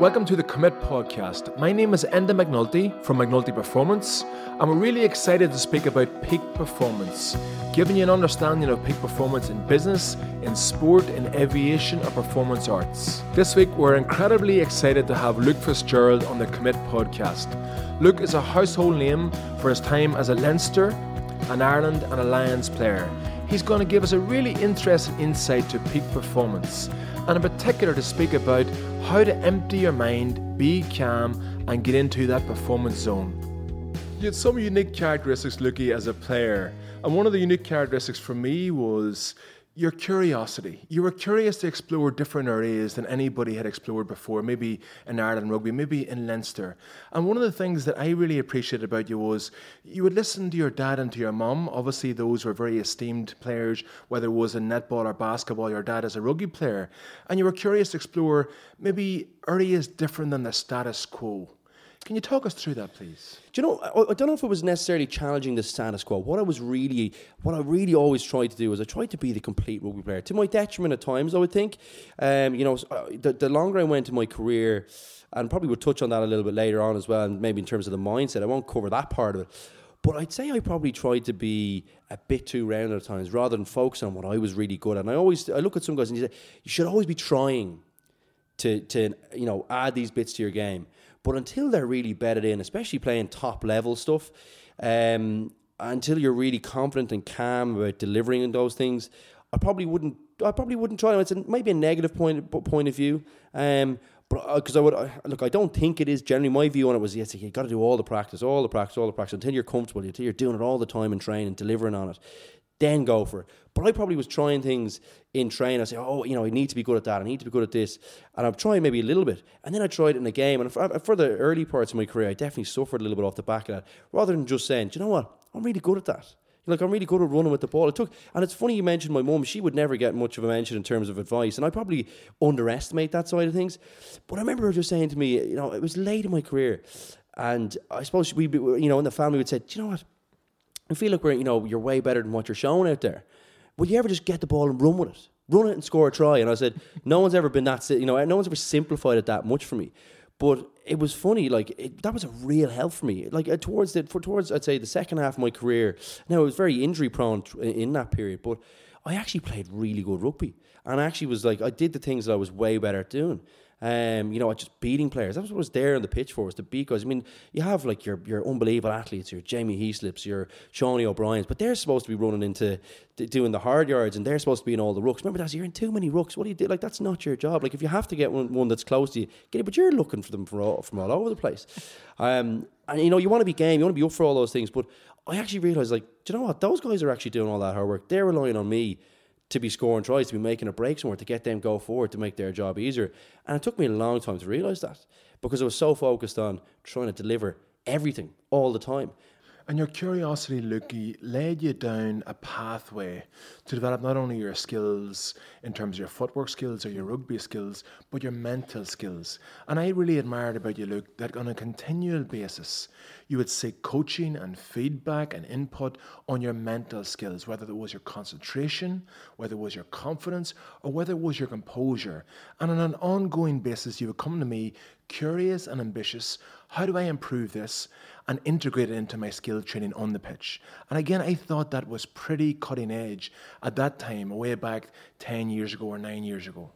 Welcome to the Commit podcast. My name is Enda McNulty from McNulty Performance. I'm really excited to speak about peak performance, giving you an understanding of peak performance in business, in sport, in aviation, or performance arts. This week, we're incredibly excited to have Luke Fitzgerald on the Commit podcast. Luke is a household name for his time as a Leinster, an Ireland, and a Lions player. He's going to give us a really interesting insight to peak performance, and in particular to speak about how to empty your mind, be calm, and get into that performance zone. You had some unique characteristics, Lukey, as a player, and one of the unique characteristics for me was your curiosity. You were curious to explore different areas than anybody had explored before, maybe in Ireland rugby, maybe in Leinster. And one of the things that I really appreciated about you was you would listen to your dad and to your mum. Obviously, those were very esteemed players, whether it was in netball or basketball, your dad as a rugby player. And you were curious to explore maybe areas different than the status quo. Can you talk us through that, please? Do you know? I, I don't know if it was necessarily challenging the status quo. What I was really, what I really always tried to do was I tried to be the complete rugby player to my detriment at times. I would think, um, you know, uh, the, the longer I went in my career, and probably we'll touch on that a little bit later on as well, and maybe in terms of the mindset. I won't cover that part of it. But I'd say I probably tried to be a bit too round at times rather than focus on what I was really good at. And I always I look at some guys and you say, you should always be trying to to you know add these bits to your game. But until they're really bedded in, especially playing top level stuff, um, until you're really confident and calm about delivering in those things, I probably wouldn't. I probably wouldn't try them. It's a, maybe a negative point point of view. Um, but because uh, I would look, I don't think it is generally my view on it was yes, you got to do all the practice, all the practice, all the practice until you're comfortable, until you're doing it all the time and training, and delivering on it then go for it. But I probably was trying things in training. I say, oh, you know, I need to be good at that. I need to be good at this. And I'm trying maybe a little bit. And then I tried in a game. And for, uh, for the early parts of my career, I definitely suffered a little bit off the back of that. Rather than just saying, do you know what? I'm really good at that. Like I'm really good at running with the ball. It took, and it's funny you mentioned my mum. She would never get much of a mention in terms of advice, and I probably underestimate that side of things. But I remember her just saying to me, you know, it was late in my career, and I suppose we, you know, in the family would say, do you know what? I feel like we're, you know, you're way better than what you're showing out there. Would you ever just get the ball and run with it? Run it and score a try. And I said, no one's ever been that, you know, no one's ever simplified it that much for me. But it was funny, like it, that was a real help for me. Like uh, towards the for towards I'd say the second half of my career. Now it was very injury prone in that period, but I actually played really good rugby, and I actually was like I did the things that I was way better at doing. Um, you know, just beating players. That's what was there on the pitch for, was to beat guys. I mean, you have like your your unbelievable athletes, your Jamie Heaslips, your Seanie O'Brien's, but they're supposed to be running into doing the hard yards and they're supposed to be in all the rucks. Remember that you're in too many rucks. What do you do? Like that's not your job. Like if you have to get one, one that's close to you, get it. But you're looking for them from all, from all over the place. Um, and you know you want to be game, you want to be up for all those things. But I actually realized, like, do you know what? Those guys are actually doing all that hard work. They're relying on me to be scoring tries, to be making a break somewhere, to get them go forward, to make their job easier. And it took me a long time to realise that because I was so focused on trying to deliver everything all the time. And your curiosity, Lukey, led you down a pathway to develop not only your skills in terms of your footwork skills or your rugby skills, but your mental skills. And I really admired about you, Luke, that on a continual basis, you would seek coaching and feedback and input on your mental skills, whether it was your concentration, whether it was your confidence, or whether it was your composure. And on an ongoing basis, you would come to me curious and ambitious. How do I improve this and integrate it into my skill training on the pitch? And again, I thought that was pretty cutting edge at that time, way back 10 years ago or nine years ago.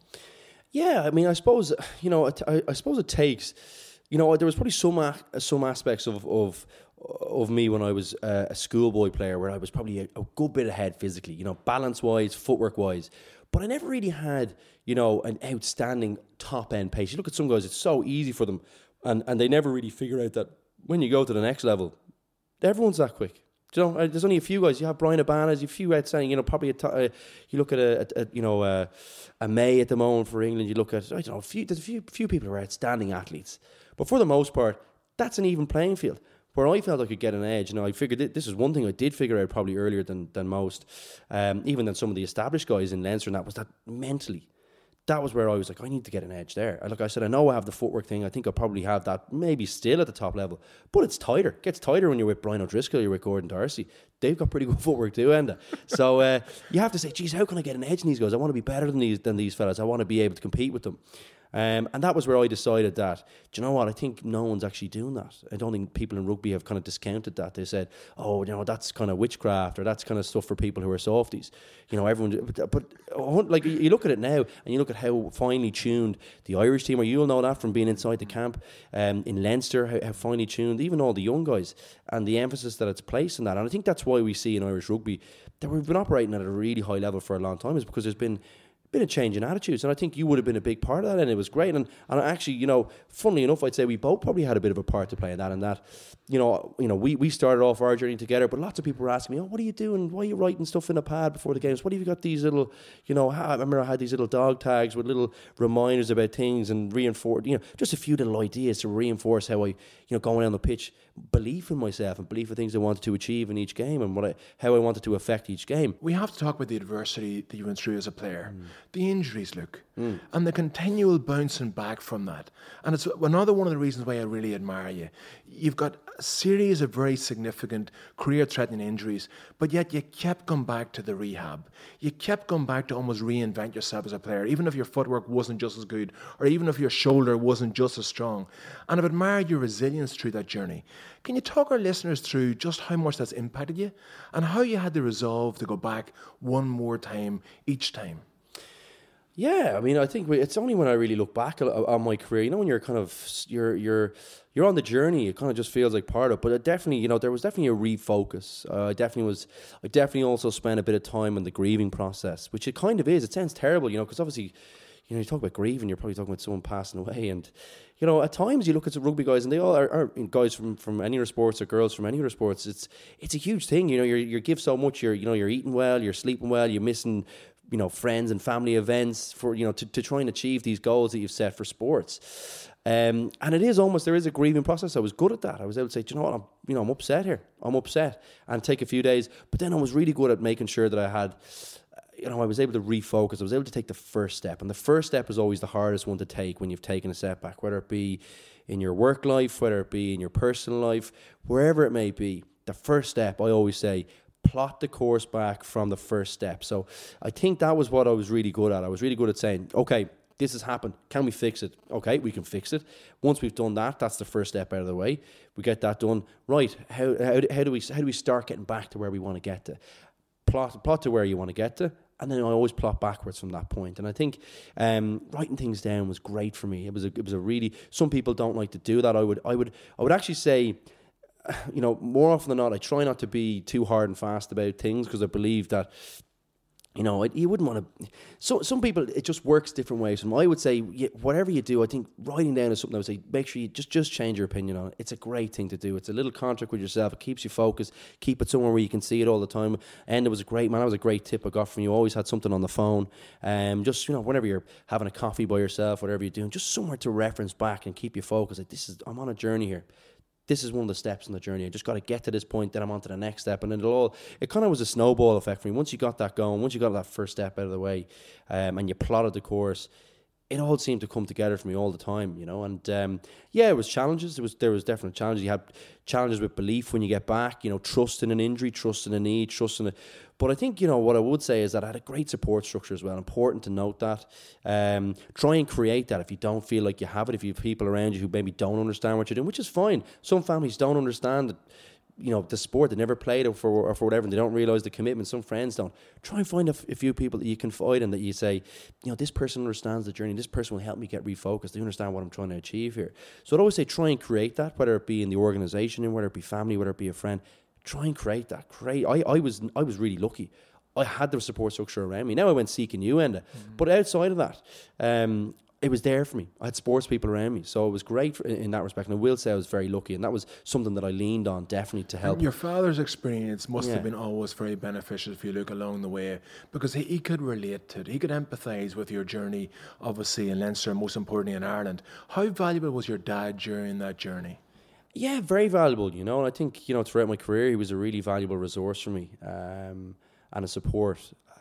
Yeah, I mean, I suppose, you know, I, I suppose it takes, you know, there was probably some, some aspects of, of, of me when I was a schoolboy player where I was probably a, a good bit ahead physically, you know, balance wise, footwork wise. But I never really had, you know, an outstanding top end pace. You look at some guys, it's so easy for them, and, and they never really figure out that when you go to the next level, everyone's that quick. you know, uh, there's only a few guys. You have Bryan Habana, a few outstanding. You know, probably a t- uh, you look at a, a, a you know a, a, May at the moment for England. You look at I don't know a few. There's a few few people who are outstanding athletes, but for the most part, that's an even playing field where I felt I could get an edge. You know, I figured this is one thing I did figure out probably earlier than than most, um, even than some of the established guys in Leinster. And that was that mentally, that was where I was like, I need to get an edge there. Like I said, I know I have the footwork thing. I think I probably have that maybe still at the top level, but it's tighter. It gets tighter when you're with Brian O'Driscoll, you're with Gordon D'Arcy. They've got pretty good footwork too, Enda. so uh, you have to say, geez, how can I get an edge in these guys? I want to be better than these than these fellas. I want to be able to compete with them. Um, and that was where I decided that, do you know what? I think no one's actually doing that. I don't think people in rugby have kind of discounted that. They said, oh, you know, that's kind of witchcraft or that's kind of stuff for people who are softies. You know, everyone, but, but like you look at it now and you look at how finely tuned the Irish team are. You'll know that from being inside the camp um, in Leinster, how, how finely tuned, even all the young guys, and the emphasis that it's placed in that. And I think that's why we see in Irish rugby that we've been operating at a really high level for a long time is because there's been been a change in attitudes, and I think you would have been a big part of that, and it was great. And and actually, you know, funnily enough, I'd say we both probably had a bit of a part to play in that. And that, you know, you know, we, we started off our journey together, but lots of people were asking me, "Oh, what are you doing? Why are you writing stuff in a pad before the games? What have you got these little, you know?" I remember I had these little dog tags with little reminders about things and reinforce, you know, just a few little ideas to reinforce how I, you know, going on the pitch, belief in myself and belief in things I wanted to achieve in each game and what I, how I wanted to affect each game. We have to talk about the adversity that you went through as a player, mm. the injuries, Luke, mm. and the continual bouncing back from that. And it's another one of the reasons why I really admire you. You've got a series of very significant career threatening injuries, but yet you kept going back to the rehab. You kept going back to almost reinvent yourself as a player, even if your footwork wasn't just as good, or even if your shoulder wasn't just as strong. And I've admired your resilience through that journey. Can you talk our listeners through just how much that's impacted you and how you had the resolve to go back one more time each time? Yeah, I mean, I think it's only when I really look back on my career, you know, when you're kind of you're you're you're on the journey, it kind of just feels like part of it. But it definitely, you know, there was definitely a refocus. Uh, I definitely was. I definitely also spent a bit of time in the grieving process, which it kind of is. It sounds terrible, you know, because obviously, you know, you talk about grieving, you're probably talking about someone passing away, and you know, at times you look at the rugby guys, and they all are, are guys from, from any other sports or girls from any other sports. It's it's a huge thing. You know, you're, you give so much. You're you know you're eating well, you're sleeping well, you're missing you know friends and family events for you know to, to try and achieve these goals that you've set for sports um, and it is almost there is a grieving process I was good at that I was able to say you know what I'm you know I'm upset here I'm upset and take a few days but then I was really good at making sure that I had you know I was able to refocus I was able to take the first step and the first step is always the hardest one to take when you've taken a setback whether it be in your work life whether it be in your personal life wherever it may be the first step I always say plot the course back from the first step. So I think that was what I was really good at. I was really good at saying, okay, this has happened. Can we fix it? Okay, we can fix it. Once we've done that, that's the first step out of the way. We get that done. Right? How, how, how do we how do we start getting back to where we want to get to? Plot plot to where you want to get to, and then I always plot backwards from that point. And I think um, writing things down was great for me. It was a, it was a really some people don't like to do that. I would I would I would actually say you know, more often than not, I try not to be too hard and fast about things because I believe that, you know, you wouldn't want to. So some people it just works different ways. And I would say, whatever you do, I think writing down is something I would say. Make sure you just just change your opinion on it. It's a great thing to do. It's a little contract with yourself. It keeps you focused. Keep it somewhere where you can see it all the time. And it was a great man. That was a great tip I got from you. Always had something on the phone. Um, just you know, whenever you're having a coffee by yourself, whatever you're doing, just somewhere to reference back and keep you focused. Like this is, I'm on a journey here this is one of the steps in the journey. I just got to get to this point, then I'm on to the next step, and it'll all. It kind of was a snowball effect for me. Once you got that going, once you got that first step out of the way, um, and you plotted the course, it all seemed to come together for me all the time, you know. And um, yeah, it was challenges. It was there was definitely challenges. You had challenges with belief when you get back, you know, trust in an injury, trust in a knee, trust in a. But I think you know what I would say is that I had a great support structure as well. Important to note that. Um, try and create that if you don't feel like you have it. If you have people around you who maybe don't understand what you're doing, which is fine. Some families don't understand you know the sport they never played it for or for whatever and they don't realize the commitment. Some friends don't. Try and find a, f- a few people that you confide in that you say you know this person understands the journey. This person will help me get refocused. They understand what i'm trying to achieve here. So i'd always say try and create that whether it be in the organization and whether it be family whether it be a friend. Try and create that. Create i, I was i was really lucky. I had the support structure around me. Now I went seeking you, Enda. Mm-hmm. But outside of that, um, it was there for me. I had sports people around me, so it was great for, in that respect. And I will say I was very lucky, and that was something that I leaned on definitely to help. And your father's experience must yeah. have been always very beneficial for you, look along the way, because he, he could relate to it. He could empathise with your journey, obviously in Leinster, most importantly in Ireland. How valuable was your dad during that journey? Yeah, very valuable. You know, and I think you know throughout my career, he was a really valuable resource for me um, and a support.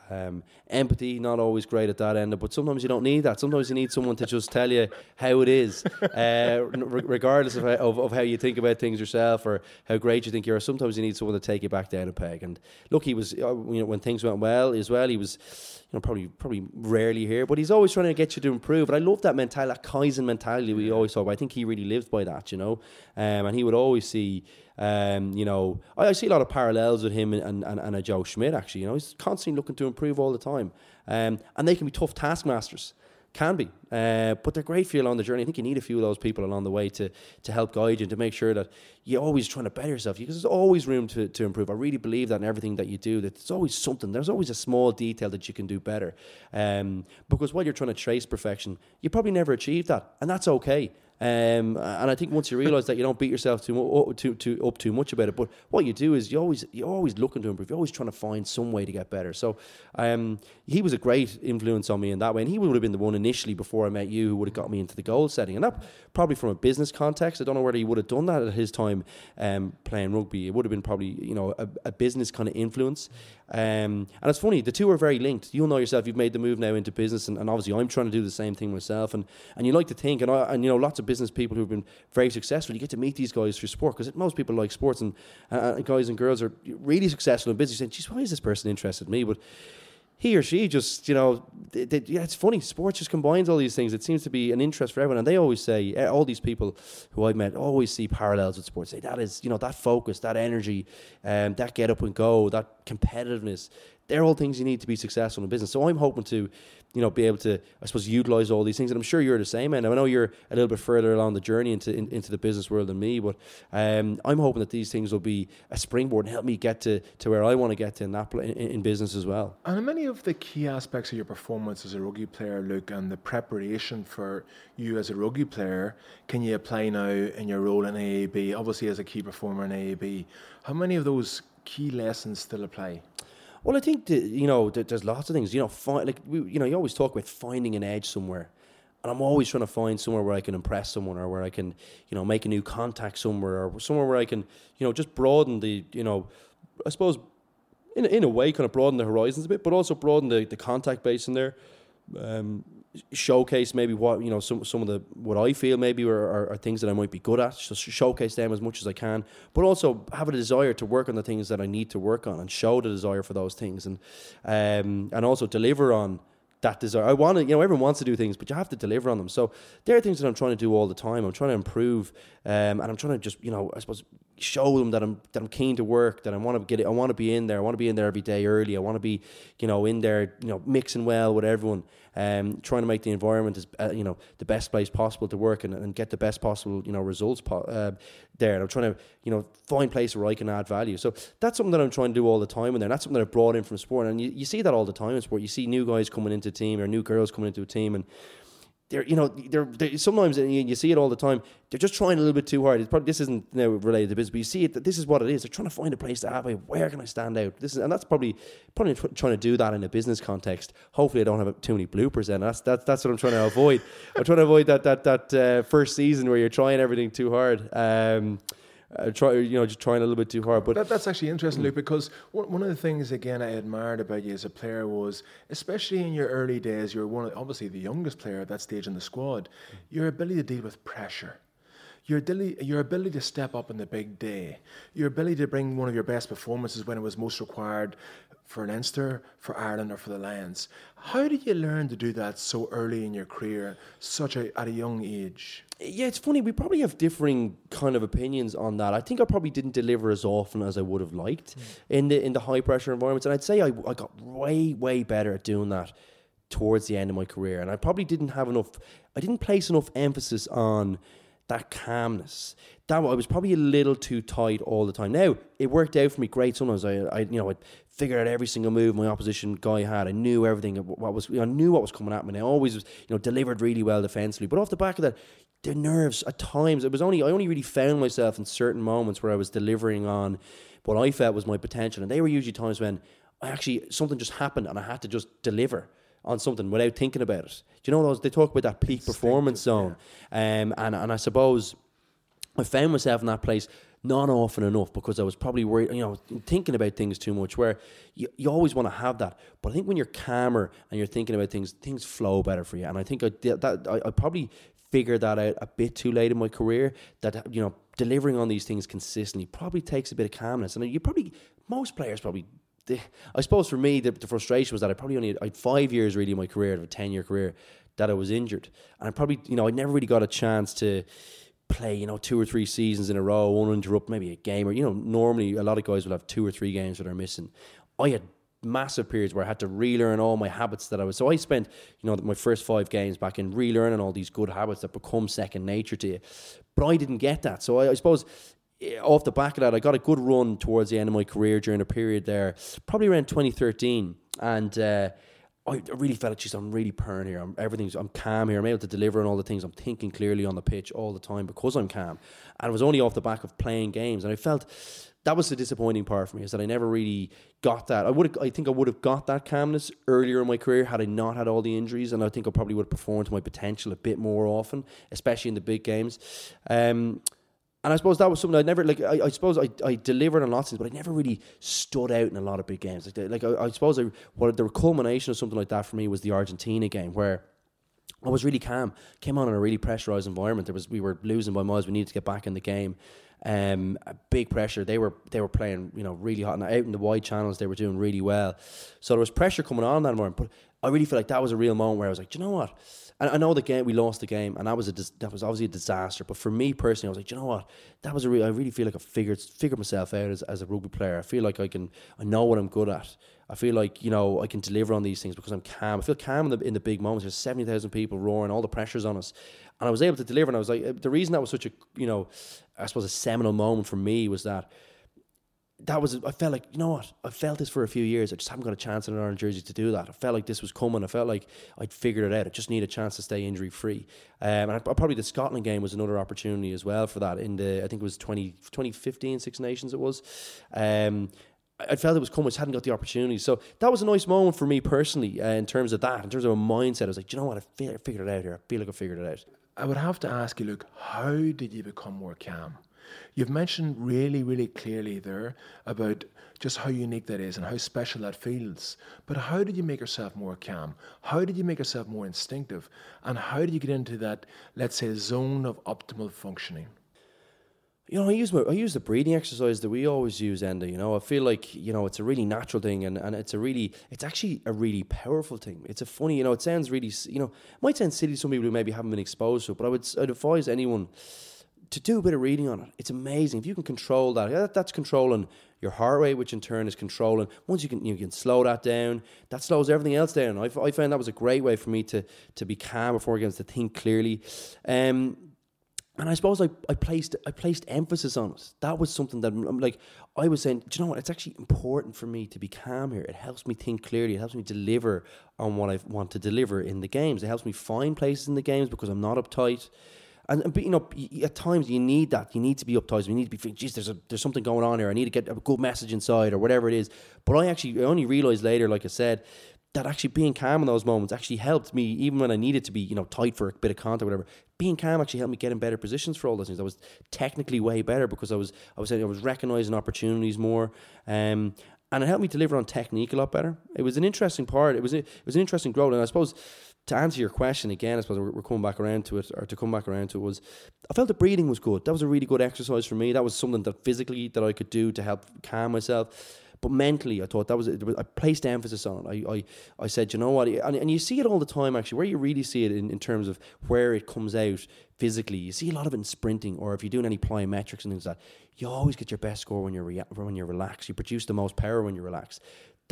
Um, empathy, not always great at that end, but sometimes you don't need that. Sometimes you need someone to just tell you how it is, uh, regardless of how, of, of, how you think about things yourself or how great you think you are. Sometimes you need someone to take you back down a peg. And look, he was, uh, you know, when things went well as well, he was, you know, probably probably rarely here, but he's always trying to get you to improve. And I love that mentality, that Kaizen mentality we always talk about. I think he really lived by that, you know, um, and he would always see um, you know, I, I, see a lot of parallels with him and, and, and a Joe Schmidt, actually. You know, he's constantly looking to improve all the time. Um, and they can be tough taskmasters. Can be, uh, but they're great for you along the journey. I think you need a few of those people along the way to to help guide you and to make sure that you're always trying to better yourself because there's always room to, to improve. I really believe that in everything that you do, that there's always something, there's always a small detail that you can do better. Um, because while you're trying to trace perfection, you probably never achieve that, and that's okay. Um, and I think once you realise that you don't beat yourself too, too, too up too much about it, but what you do is you always you're always looking to improve. You're always trying to find some way to get better. So um, he was a great influence on me in that way, and he would have been the one initially before I met you who would have got me into the goal setting, and that probably from a business context. I don't know whether he would have done that at his time um, playing rugby. It would have been probably you know a, a business kind of influence. Um, and it's funny, the two are very linked. You'll know yourself. You've made the move now into business, and, and obviously I'm trying to do the same thing myself. And and you like to think, and I, and you know lots of business people who've been very successful. You get to meet these guys through sport because most people like sports, and uh, guys and girls are really successful in business. Saying, "Geez, why is this person interested in me?" But he or she just, you know, they, they, yeah, it's funny. Sports just combines all these things. It seems to be an interest for everyone. And they always say, eh, all these people who I've met always see parallels with sports. Say that is, you know, that focus, that energy, um, that get up and go, that competitiveness. They're all things you need to be successful in business. So I'm hoping to you know, be able to, I suppose, utilize all these things. And I'm sure you're the same. And I know you're a little bit further along the journey into in, into the business world than me, but um, I'm hoping that these things will be a springboard and help me get to, to where I want to get to in that in, in business as well. And many of the key aspects of your performance as a rugby player, Luke, and the preparation for you as a rugby player, can you apply now in your role in AAB? Obviously, as a key performer in AAB, how many of those key lessons still apply? Well, I think that, you know that there's lots of things. You know, find, like we, you know, you always talk about finding an edge somewhere, and I'm always trying to find somewhere where I can impress someone, or where I can, you know, make a new contact somewhere, or somewhere where I can, you know, just broaden the, you know, I suppose, in in a way, kind of broaden the horizons a bit, but also broaden the, the contact base in there. Um, showcase maybe what you know some some of the what I feel maybe are, are, are, things that I might be good at. So showcase them as much as I can, but also have a desire to work on the things that I need to work on and show the desire for those things, and um, and also deliver on that desire. I want to, you know, everyone wants to do things, but you have to deliver on them. So there are things that I'm trying to do all the time. I'm trying to improve, um, and I'm trying to just, you know, I suppose show them that I'm that I'm keen to work, that I want to get it, I want to be in there, I want to be in there every day early, I want to be, you know, in there, you know, mixing well with everyone, um, trying to make the environment as uh, you know the best place possible to work and, and get the best possible you know results po- uh, there. And I'm trying to you know find places where I can add value. So that's something that I'm trying to do all the time, and that's something that I've brought in from sport. And you, you see that all the time in sport. You see new guys coming into a team or new girls coming into a team, and they're you know they're, they're sometimes you, you see it all the time. They're just trying a little bit too hard. It's probably this isn't you know, related to business, but you see it this is what it is. They're trying to find a place to have. Where can I stand out? This is and that's probably probably trying to do that in a business context. Hopefully, I don't have too many bloopers. Then that's that's that's what I'm trying to avoid. I'm trying to avoid that that that uh, first season where you're trying everything too hard. Um, uh, try you know just trying a little bit too hard. But that, that's actually interesting, Luke, because one of the things again I admired about you as a player was, especially in your early days, you're one of, obviously the youngest player at that stage in the squad. Your ability to deal with pressure. Your ability, your ability to step up in the big day, your ability to bring one of your best performances when it was most required, for an Leinster, for Ireland, or for the Lions. How did you learn to do that so early in your career, such a, at a young age? Yeah, it's funny. We probably have differing kind of opinions on that. I think I probably didn't deliver as often as I would have liked mm. in the in the high pressure environments, and I'd say I, I got way way better at doing that towards the end of my career. And I probably didn't have enough. I didn't place enough emphasis on that calmness. That I was probably a little too tight all the time. Now it worked out for me great. Sometimes I, I you know, I figured out every single move my opposition guy had. I knew everything. What was I knew what was coming at me. And I always was, you know, delivered really well defensively. But off the back of that, the nerves at times. It was only I only really found myself in certain moments where I was delivering on what I felt was my potential, and they were usually times when I actually something just happened and I had to just deliver on something without thinking about it. Do you know those? They talk about that peak performance zone, yeah. um, and and I suppose I found myself in that place not often enough because I was probably worried, you know, thinking about things too much. Where you, you always want to have that, but I think when you're calmer and you're thinking about things, things flow better for you. And I think I did that. I, I probably figured that out a bit too late in my career. That you know, delivering on these things consistently probably takes a bit of calmness, and you probably most players probably I suppose for me, the, the, frustration was that I probably only I had five years really in my career, of a ten year career, that I was injured, and I probably you know I never really got a chance to play you know two or three seasons in a row, uninterrupted, maybe a game or you know normally a lot of guys will have two or three games that are missing. I had massive periods where I had to relearn all my habits that I was. So I spent, you know, my first five games back in relearning all these good habits that become second nature to you. But I didn't get that. So I, I suppose off the back of that, I got a good run towards the end of my career during a period there, probably around 2013. And uh, I really felt geez, I'm really purring here. I'm everything's, I'm calm here. I'm able to deliver on all the things. I'm thinking clearly on the pitch all the time because I'm calm. And it was only off the back of playing games. And I felt that was the disappointing part for me is that I never really got that. I would, I think I would have got that calmness earlier in my career had I not had all the injuries, and I think I probably would have performed to my potential a bit more often, especially in the big games. Um, and I suppose that was something I never like. I, I suppose I, I delivered on lots of things, but I never really stood out in a lot of big games. Like, like I, I suppose I, what the culmination of something like that for me was the Argentina game where I was really calm. Came on in a really pressurized environment. There was we were losing by miles. We needed to get back in the game. Um, big pressure. They were they were playing you know really hot and out in the wide channels. They were doing really well. So there was pressure coming on that environment. But I really feel like that was a real moment where I was like, you know what? And I know the game we lost the game, and that was a dis- that was obviously a disaster. But for me personally, I was like, you know what? That was a real. I really feel like I figured figured myself out as, as a rugby player. I feel like I can. I know what I'm good at. I feel like you know I can deliver on these things because I'm calm. I feel calm in the in the big moments. There's seventy thousand people roaring, all the pressures on us, and I was able to deliver. And I was like, uh, the reason that was such a you know, I suppose a seminal moment for me was that that was I felt like you know what I felt this for a few years. I just haven't got a chance in an orange jersey to do that. I felt like this was coming. I felt like I'd figured it out. I just need a chance to stay injury free. Um, and I, probably the Scotland game was another opportunity as well for that. In the I think it was 20, 2015 Six Nations it was. Um, I felt it was coming, I just hadn't got the opportunity. So that was a nice moment for me personally uh, in terms of that, in terms of a mindset. I was like, you know what, I, feel, I figured it out here. I feel like I figured it out. I would have to ask you, Luke, how did you become more calm? You've mentioned really, really clearly there about just how unique that is and how special that feels. But how did you make yourself more calm? How did you make yourself more instinctive? And how did you get into that, let's say, zone of optimal functioning? You know, I use my, I use the breathing exercise that we always use, Enda. You know, I feel like you know it's a really natural thing, and, and it's a really it's actually a really powerful thing. It's a funny, you know, it sounds really you know might sound silly to some people who maybe haven't been exposed to it, but I would I'd advise anyone to do a bit of reading on it. It's amazing if you can control that. Yeah, that's controlling your heart rate, which in turn is controlling. Once you can you can slow that down, that slows everything else down. I, I found that was a great way for me to to be calm before games, to think clearly. Um, and I suppose I, I placed I placed emphasis on it. That was something that I'm like I was saying. Do you know what? It's actually important for me to be calm here. It helps me think clearly. It helps me deliver on what I want to deliver in the games. It helps me find places in the games because I'm not uptight. And, but you know, at times you need that. You need to be uptight. You need to be thinking, geez, there's a, there's something going on here. I need to get a good message inside or whatever it is. But I actually I only realized later, like I said, that actually being calm in those moments actually helped me, even when I needed to be, you know, tight for a bit of contact, whatever. Being calm actually helped me get in better positions for all those things. I was technically way better because I was, I was, I was recognizing opportunities more, um, and it helped me deliver on technique a lot better. It was an interesting part. It was, it was an interesting growth, and I suppose to answer your question again, I suppose we're, coming back around to it, or to come back around to it was, I felt the breathing was good. That was a really good exercise for me. That was something that physically that I could do to help calm myself. But mentally, I thought that was, it. I placed emphasis on it. I, I, I said, you know what, and, and you see it all the time actually. Where you really see it in, in terms of where it comes out physically, you see a lot of it in sprinting, or if you're doing any plyometrics and things like that. You always get your best score when you're rea- when you're relaxed. You produce the most power when you're relaxed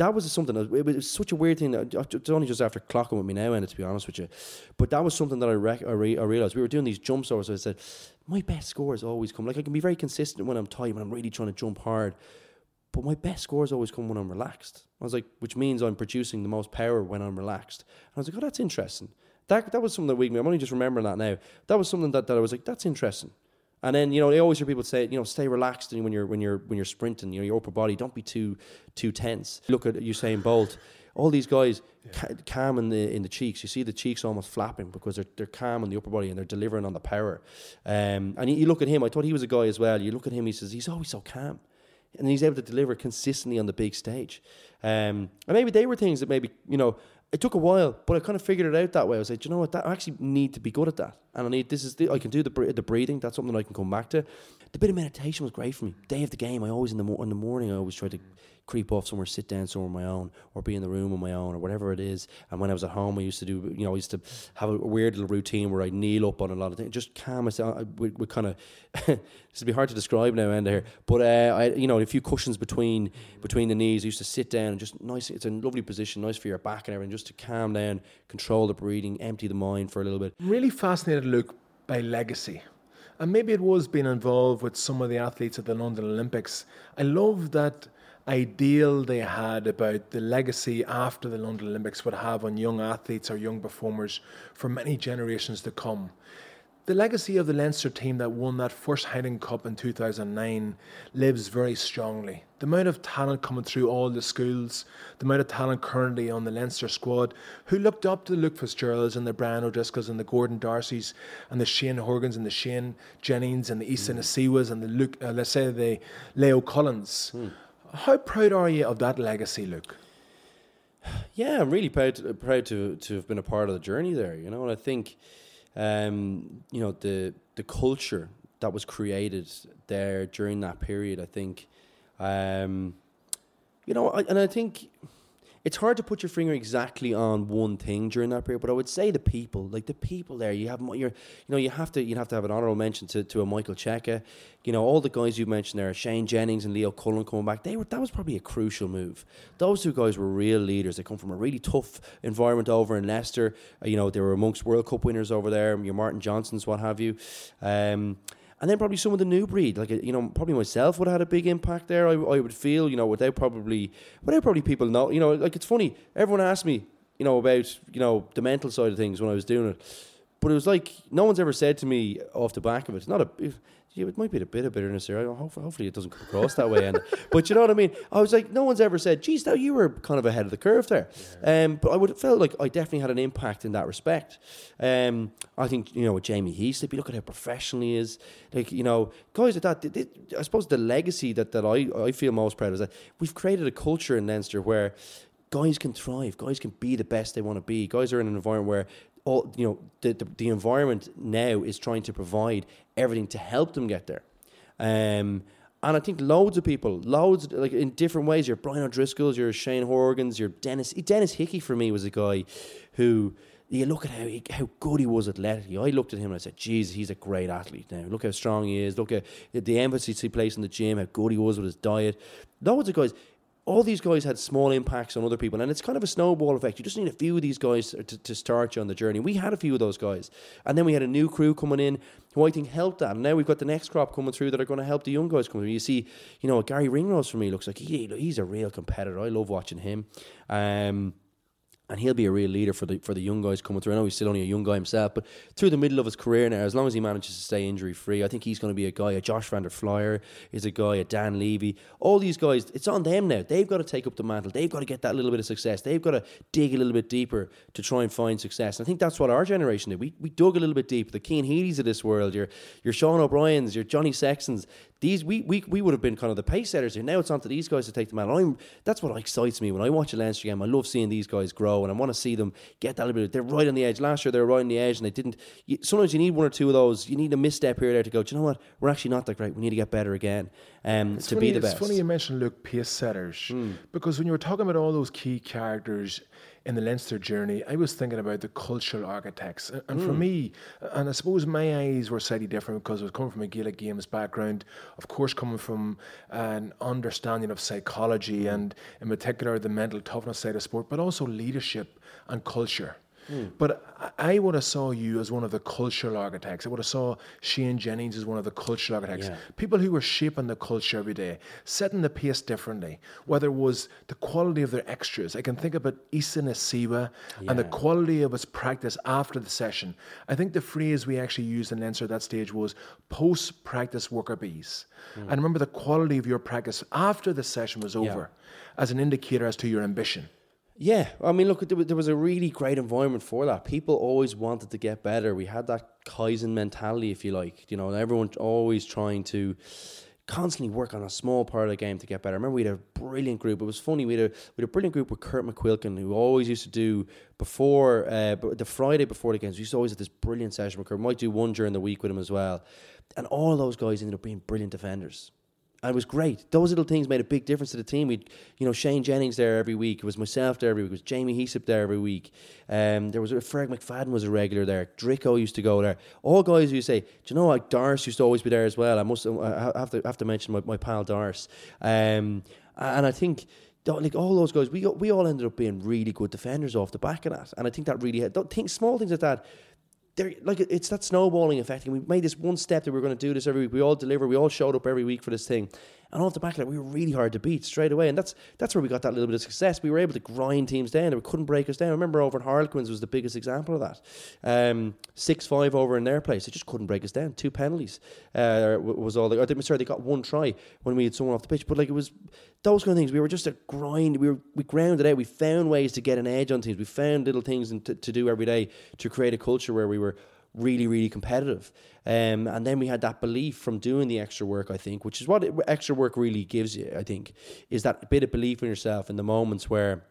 that was something. It was such a weird thing. It's only just after clocking with me now, and to be honest with you, but that was something that I, rec- I, re- I realized. We were doing these jumps over, so I said, my best scores always come. Like I can be very consistent when I'm tight, when I'm really trying to jump hard, but my best scores always come when I'm relaxed. I was like, which means I'm producing the most power when I'm relaxed. And I was like, oh, that's interesting. That that was something that weak me. I'm only just remembering that now. That was something that, that I was like, that's interesting. And then you know, they always hear people say, you know, stay relaxed when you're when you're when you're sprinting. You know, your upper body don't be too too tense. Look at Usain Bolt. all these guys ca- calm in the in the cheeks. You see the cheeks almost flapping because they're they're calm in the upper body and they're delivering on the power. Um, and you, you look at him. I thought he was a guy as well. You look at him. He says he's always so calm, and he's able to deliver consistently on the big stage. Um, and maybe they were things that maybe you know. It took a while, but I kind of figured it out that way. I was like, you know what? That I actually need to be good at that, and I need this is the, I can do the the breathing. That's something I can come back to. The bit of meditation was great for me. Day of the game, I always in the in the morning, I always try to creep off somewhere, sit down somewhere on my own, or be in the room on my own, or whatever it is. And when I was at home, I used to do, you know, I used to have a weird little routine where I'd kneel up on a lot of things, just calm myself. I would, kind of, this would be hard to describe now, end here, but uh, I, you know, a few cushions between between the knees. I used to sit down and just nice. It's a lovely position, nice for your back and everything, just to calm down, control the breathing, empty the mind for a little bit. Really fascinated, Luke, by legacy. And maybe it was being involved with some of the athletes at the London Olympics. I love that ideal they had about the legacy after the London Olympics would have on young athletes or young performers for many generations to come. The legacy of the Leinster team that won that first Heineken Cup in 2009 lives very strongly. The amount of talent coming through all the schools, the amount of talent currently on the Leinster squad, who looked up to the Luke Fitzgeralds and the Brian O'Driscolls and the Gordon D'Arcys and the Shane Horgans and the Shane Jennings and the Isa Nacewas and the Luke, uh, let's say the Leo Cullens. How proud are you of that legacy, Luke? Yeah, I'm really proud to, proud to to have been a part of the journey there. You know, and I think, um, you know, the the culture that was created there during that period. I think, um, you know, I, and I think it's hard to put your finger exactly on one thing during that period, but I would say the people, like the people there, you have, you're, you know, you have to, you have to have an honourable mention to, to a Michael Cheika, you know, all the guys you mentioned there, Shane Jennings and Leo Cullen coming back, they were, that was probably a crucial move. Those two guys were real leaders. They come from a really tough environment over in Leicester. Uh, you know, they were amongst World Cup winners over there, your Martin Johnsons, what have you. Um, and then probably some of the new breed, like you know, probably myself would have had a big impact there. I, I would feel, you know, without probably, without probably people know, you know, like it's funny. Everyone asked me, you know, about you know the mental side of things when I was doing it, but it was like no one's ever said to me off the back of it. It's not a. Yeah, it might be a bit of bitterness there. Hopefully, hopefully it doesn't come across that way. And, but you know what I mean. I was like, no one's ever said, "Geez, now you were kind of ahead of the curve there." Um, but I would have felt like I definitely had an impact in that respect. Um, I think you know with Jamie Heaslip, you look at how professional he is. Like you know, guys like that. they- they- I suppose the legacy that that I I feel most proud of is that we've created a culture in Leinster where guys can thrive, guys can be the best they want to be. Guys are in an environment where all you know the, the the environment now is trying to provide everything to help them get there. Um, and I think loads of people, loads like in different ways. Your Brian O'Driscoll's, your Shane Horgans, your Denis Denis Hickey for me was a guy who you look at how he, how good he was athletically. I looked at him and I said, "Jesus, he's a great athlete now. Look how strong he is. Look at the emphasis he placed in the gym. How good he was with his diet. Loads of guys." All these guys had small impacts on other people, and it's kind of a snowball effect. You just need a few of these guys to, to start you on the journey. We had a few of those guys, and then we had a new crew coming in who I think helped that. And now we've got the next crop coming through that are going to help the young guys coming through. You see, you know, Garry Ringrose for me looks like he, he's a real competitor. I love watching him. Um, and he'll be a real leader for the for the young guys coming through. I know he's still only a young guy himself, but through the middle of his career now, as long as he manages to stay injury free, I think he's going to be a guy. A Josh van der Flier is a guy. A Dan Leavy, all these guys. It's on them now. They've got to take up the mantle. They've got to get that little bit of success. They've got to dig a little bit deeper to try and find success. And I think that's what our generation did. We we dug a little bit deep. The Cian Healy's of this world, your your Sean O'Brien's, your Johnny Sextons. These we, we we would have been kind of the pace setters here. Now it's on to these guys to take the mantle. I'm that's what excites me when I watch a Leinster game. I love seeing these guys grow, and I want to see them get that little bit. They're right on the edge. Last year they were right on the edge, and they didn't. You, sometimes you need one or two of those. You need a misstep here or there to go. Do you know what? We're actually not that great. We need to get better again, um, It's to funny, be the best. it's funny you mentioned Luke pace setters because when you were talking about all those key characters in the Leinster journey, I was thinking about the cultural architects. And, and for mm. me, and I suppose my eyes were slightly different because I was coming from a Gaelic Games background, of course, coming from an understanding of psychology mm. and, in particular, the mental toughness side of sport, but also leadership and culture. Hmm. But I I would have saw you as one of the cultural architects. I would have saw Shane Jennings as one of the cultural architects. Yeah. People who were shaping the culture every day, setting the pace differently. Whether it was the quality of their extras, I can think about Isa Nacewa and the quality of his practice after the session. I think the phrase we actually used in Leinster at that stage was post-practice worker bees. Hmm. And remember the quality of your practice after the session was over as an indicator as to your ambition. Yeah, I mean, look, there was, a really great environment for that. People always wanted to get better. We had that Kaizen mentality, if you like. You know, everyone always trying to constantly work on a small part of the game to get better. I remember we had a brilliant group. It was funny. We had a, we had a brilliant group with Kurt McQuilkin, who always used to do before uh, the Friday before the games. We used to always have this brilliant session with Kurt. We might do one during the week with him as well. And all those guys ended up being brilliant defenders and it was great. Those little things made a big difference to the team. We, you know, Shane Jennings there every week. It was myself there every week. It was Jamie Heaslip there every week. Um, there was Ferg McFadden was a regular there. Drico used to go there. All guys you say, do you know what? Dars used to always be there as well. I must I have to have to mention my, my pal Dars. Um, and I think like all those guys, we we all ended up being really good defenders off the back of that. And I think that really had, think small things like that they're like it's that snowballing effect. And we made this one step that we are going to do this every week. We all deliver. We all showed up every week for this thing. And off the back of that, we were really hard to beat straight away. And that's that's where we got that little bit of success. We were able to grind teams down. They couldn't break us down. I remember over in Harlequins was the biggest example of that. Um, six five over in their place. They just couldn't break us down. Two penalties uh, was all. They, or they, sorry, they got one try when we had someone off the pitch. But like it was those kind of things. We were just a grind. We were we grounded out. We found ways to get an edge on teams. We found little things to, to do every day to create a culture where we were really, really competitive. Um, and then we had that belief from doing the extra work, I think, which is what extra work really gives you, I think, is that bit of belief in yourself in the moments where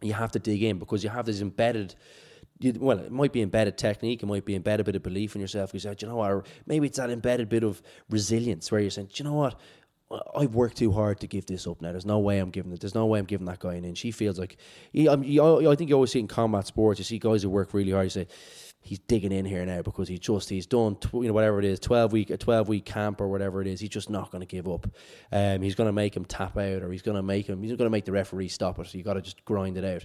you have to dig in because you have this embedded. Well, it might be embedded technique, it might be embedded bit of belief in yourself. You say, you know what, maybe it's that embedded bit of resilience where you're saying, you know what, I've worked too hard to give this up now. There's no way I'm giving it. There's no way I'm giving that guy an inch. He feels like, he, I, I think you always see in combat sports, you see guys who work really hard. You say, he's digging in here now because he just he's done tw- you know whatever it is twelve week a twelve week camp or whatever it is. He's just not going to give up. Um, he's going to make him tap out or he's going to make him he's going to make the referee stop it. So you got to just grind it out.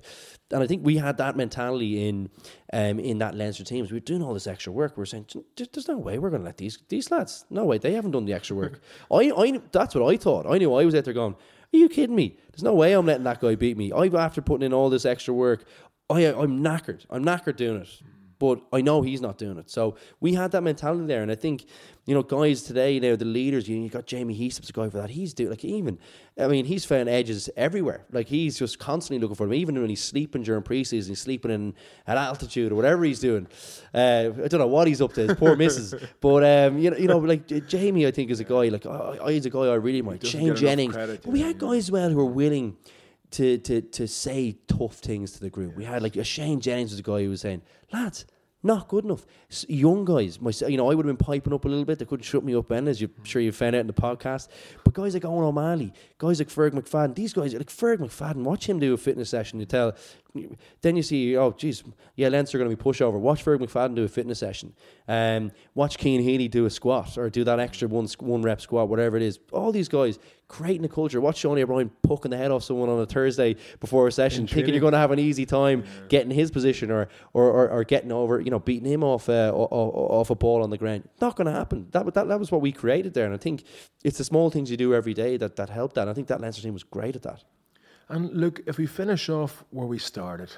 And I think we had that mentality in um, in that Leinster teams. We were doing all this extra work. We are saying there's no way we're going to let these these lads. No way they haven't done the extra work. I I that's what I thought. I knew I was out there going. Are you kidding me? There's no way I'm letting that guy beat me. I've after putting in all this extra work. I I'm knackered. I'm knackered doing it but I know he's not doing it. So we had that mentality there, and I think you know guys today now the leaders. You, you got Jamie Heaslip's a guy for that. He's doing like even, I mean, he's found edges everywhere. Like he's just constantly looking for them. Even when he's sleeping during preseason, he's sleeping in at altitude or whatever he's doing. Uh, I don't know what he's up to. His poor missus, but um, you know, you know, like Jamie, I think is a guy like oh, he's a guy I really like. Shane Jennings. Credit, but we had guys as well who were willing to to to say tough things to the group. We had like a Shane Jennings was a guy who was saying, lads, not good enough. Young guys, my, you know, I would have been piping up a little bit. They couldn't shut me up, Ben, as you're mm. sure you found out in the podcast. But guys like Owen O'Malley, guys like Ferg McFadden, these guys, like Ferg McFadden, watch him do a fitness session. You tell, then you see, oh, geez, yeah, Leinster are going to be pushover. Watch Ferg McFadden do a fitness session. Um, watch Cian Healy do a squat or do that extra one, one rep squat, whatever it is. All these guys creating a culture. Watch Seanie O'Brien poking the head off someone on a Thursday before a session, thinking you're going to have an easy time yeah. getting his position or, or, or, or, getting over, you know, beating him off uh, off a ball on the ground. Not going to happen. That, that that was what we created there, and I think it's the small things you do every day that that helped that. And I think that Leinster team was great at that. And look, if we finish off where we started,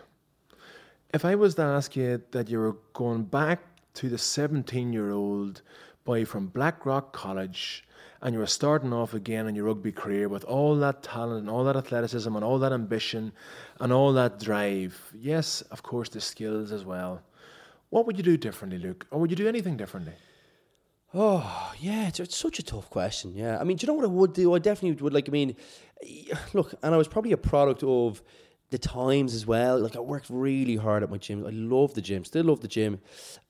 if I was to ask you that you were going back to the 17 year old boy from Blackrock College and you were starting off again in your rugby career with all that talent and all that athleticism and all that ambition and all that drive. Yes, of course, the skills as well. What would you do differently, Luke? Or would you do anything differently? Oh, yeah, it's, it's such a tough question. Yeah. I mean, do you know what I would do? I definitely would like, I mean, look, and I was probably a product of the times as well. Like I worked really hard at my gym. I love the gym, still love the gym.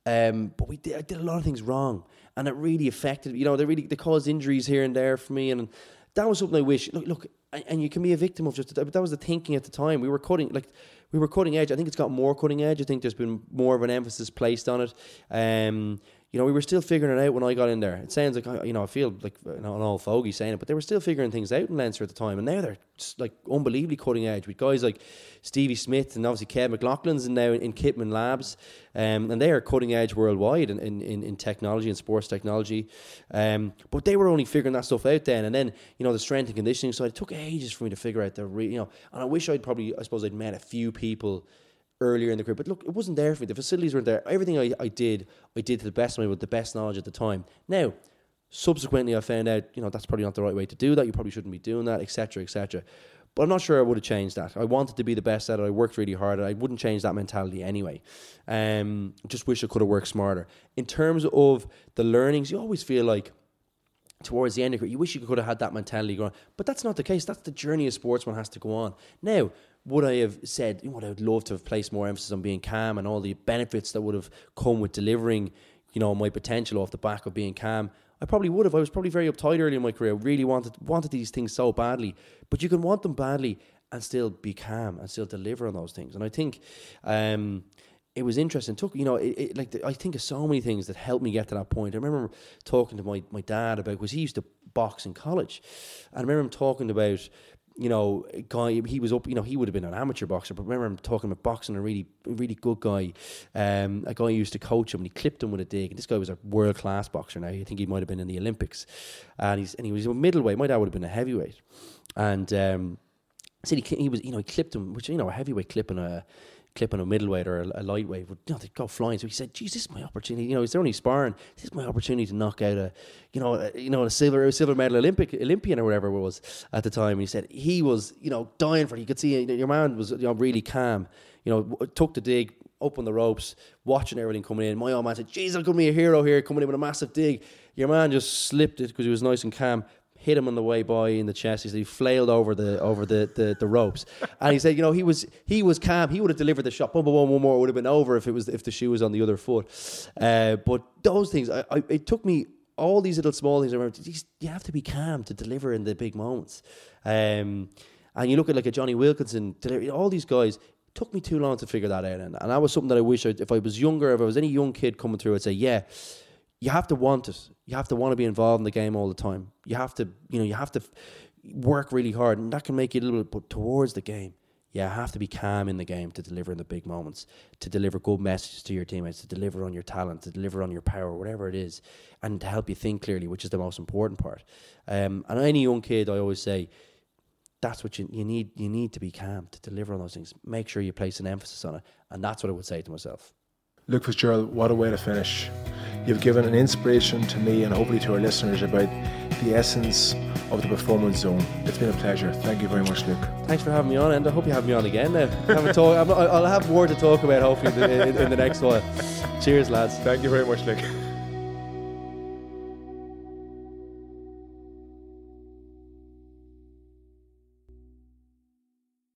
Um, but we did, I did a lot of things wrong and it really affected. You know, they really they caused injuries here and there for me, and that was something I wish. Look, look, and you can be a victim of just that. That was the thinking at the time. We were cutting like we were cutting edge. I think it's got more cutting edge. I think there's been more of an emphasis placed on it. Um, you know, we were still figuring it out when I got in there. It sounds like you know, I feel like an old fogey saying it, but they were still figuring things out in Leinster at the time, and now they're just like unbelievably cutting edge with guys like Stevie Smith and obviously Kev McLaughlin's and now in Kitman Labs, um, and they are cutting edge worldwide in, in, in, technology and sports technology. Um, but they were only figuring that stuff out then, and then you know the strength and conditioning side. It took ages for me to figure out the re- you know, and I wish I'd probably I suppose I'd met a few people earlier in the career. But look, it wasn't there for me. The facilities weren't there. Everything I, I did, I did to the best of my with the best knowledge at the time. Now, subsequently, I found out, you know, that's probably not the right way to do that. You probably shouldn't be doing that, etc., etc. But I'm not sure I would have changed that. I wanted to be the best at it. I worked really hard. I wouldn't change that mentality anyway. Um, just wish I could have worked smarter. In terms of the learnings, you always feel like towards the end of it, you wish you could have had that mentality going. But that's not the case. That's the journey a sportsman has to go on. Now, would I have said, you know, I would love to have placed more emphasis on being calm and all the benefits that would have come with delivering, you know, my potential off the back of being calm? I probably would have. I was probably very uptight early in my career. Really wanted wanted these things so badly, but you can want them badly and still be calm and still deliver on those things. And I think um, it was interesting. Took you know, it, it, like the, I think of so many things that helped me get to that point. I remember talking to my my dad about because he used to box in college, and I remember him talking about you know, guy, he was up, you know, he would have been an amateur boxer, but remember him talking about boxing, a really, really good guy. Um, a guy who used to coach him and he clipped him with a dig. And this guy was a world class boxer now. I think he might have been in the Olympics. And he's, and he was a middleweight. My dad would have been a heavyweight. And, um, said he, he was, you know, he clipped him, which, you know, a heavyweight clip clipping a, clipping a middleweight or a, a lightweight would you know, they'd go flying. So he said, "Geez, this is my opportunity. You know, is there only sparring? This is my opportunity to knock out a, you know, a, you know, a silver a silver medal Olympic Olympian or whatever it was at the time." And he said he was, you know, dying for it. You could see your man was, you know, really calm. You know, took the dig, up on the ropes, watching everything coming in. My old man said, "Geez, I'm going to be a hero here, coming in with a massive dig." Your man just slipped it because he was nice and calm hit him on the way by in the chest. He said he flailed over the over the, the, the ropes, and he said, you know, he was he was calm. He would have delivered the shot. Boom, boom, boom, one more would have been over if it was if the shoe was on the other foot. Uh, but those things, I, I, it took me all these little small things. I remember you have to be calm to deliver in the big moments. Um, and you look at like a Jonny Wilkinson, all these guys. Took me too long to figure that out, and, and that was something that I wish I'd, if I was younger, if I was any young kid coming through, I'd say, yeah, you have to want it. You have to want to be involved in the game all the time. You have to, you know, you have to work really hard, and that can make you a little bit. But towards the game, you have to be calm in the game to deliver in the big moments, to deliver good messages to your teammates, to deliver on your talent, to deliver on your power, whatever it is, and to help you think clearly, which is the most important part. Um, and any young kid, I always say, that's what you, you need. You need to be calm to deliver on those things. Make sure you place an emphasis on it, and that's what I would say to myself. Luke Fitzgerald, what a way to finish. You've given an inspiration to me and hopefully to our listeners about the essence of the performance zone. It's been a pleasure. Thank you very much, Luke. Thanks for having me on, and I hope you have me on again. Now, talk, I'll have more to talk about hopefully in, in, in the next one. Cheers, lads. Thank you very much, Luke.